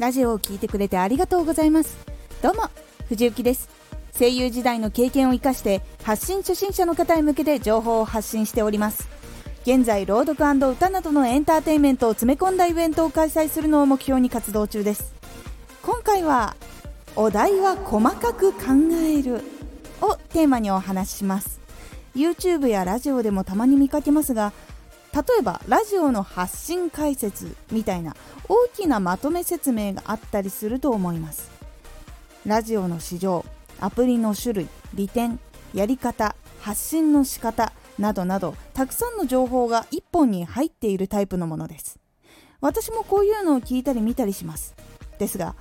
ラジオを聴いてくれてありがとうございます。どうも藤幸です。声優時代の経験を生かして発信初心者の方へ向けて情報を発信しております。現在朗読歌などのエンターテインメントを詰め込んだイベントを開催するのを目標に活動中です。今回はお題は細かく考えるをテーマにお話しします。YouTube やラジオでもたまに見かけますが例えばラジオの発信解説みたいな大きなまとめ説明があったりすると思います。ラジオの市場アプリの種類利点やり方発信の仕方などなどたくさんの情報が1本に入っているタイプのものです。私もこういうのを聞いたり見たりします。ですが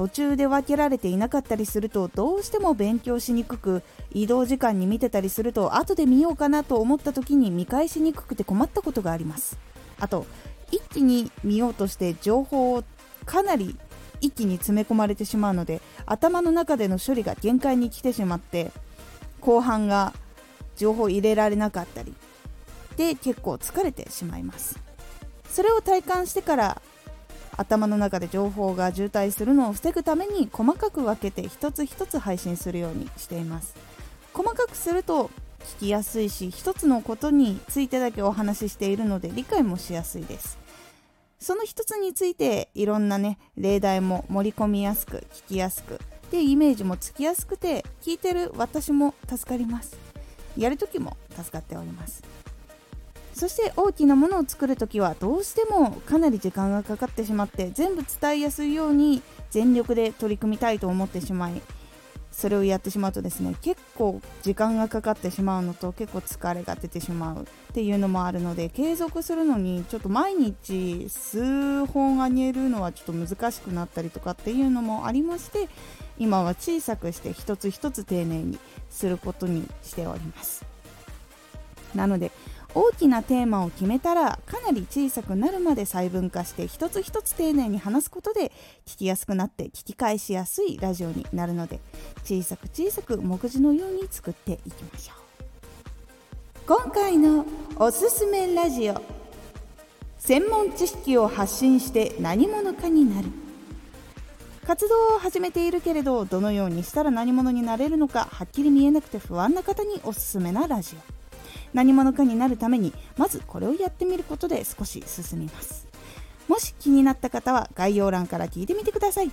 途中で分けられていなかったりするとどうしても勉強しにくく移動時間に見てたりすると後で見ようかなと思った時に見返しにくくて困ったことがあります。あと一気に見ようとして情報をかなり一気に詰め込まれてしまうので頭の中での処理が限界に来てしまって後半が情報入れられなかったりで結構疲れてしまいます。それを体感してから頭の中で情報が渋滞するのを防ぐために細かく分けて一つ一つ配信するようにしています。細かくすると聞きやすいし一つのことについてだけお話ししているので理解もしやすいです。その一つについていろんなね例題も盛り込みやすく聞きやすくでイメージもつきやすくて聞いてる私も助かります。やるときも助かっております。そして大きなものを作るときはどうしてもかなり時間がかかってしまって全部伝えやすいように全力で取り組みたいと思ってしまいそれをやってしまうとですね結構時間がかかってしまうのと結構疲れが出てしまうっていうのもあるので継続するのにちょっと毎日数本あげるのはちょっと難しくなったりとかっていうのもありまして今は小さくして一つ一つ丁寧にすることにしております。なので大きなテーマを決めたらかなり小さくなるまで細分化して一つ一つ丁寧に話すことで聞きやすくなって聞き返しやすいラジオになるので小さく小さく目次のように作っていきましょう。今回のおすすめラジオ。専門知識を発信して何者かになる。活動を始めているけれどどのようにしたら何者になれるのかはっきり見えなくて不安な方におすすめなラジオ。何者かになるためにまずこれをやってみることで少し進みます。もし気になった方は概要欄から聞いてみてください。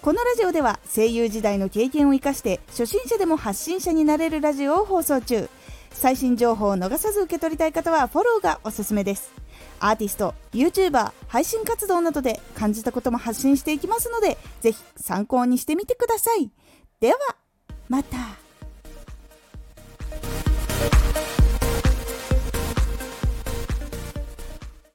このラジオでは声優時代の経験を生かして初心者でも発信者になれるラジオを放送中。最新情報を逃さず受け取りたい方はフォローがおすすめです。アーティスト YouTuber 配信活動などで感じたことも発信していきますのでぜひ参考にしてみてください。ではまた。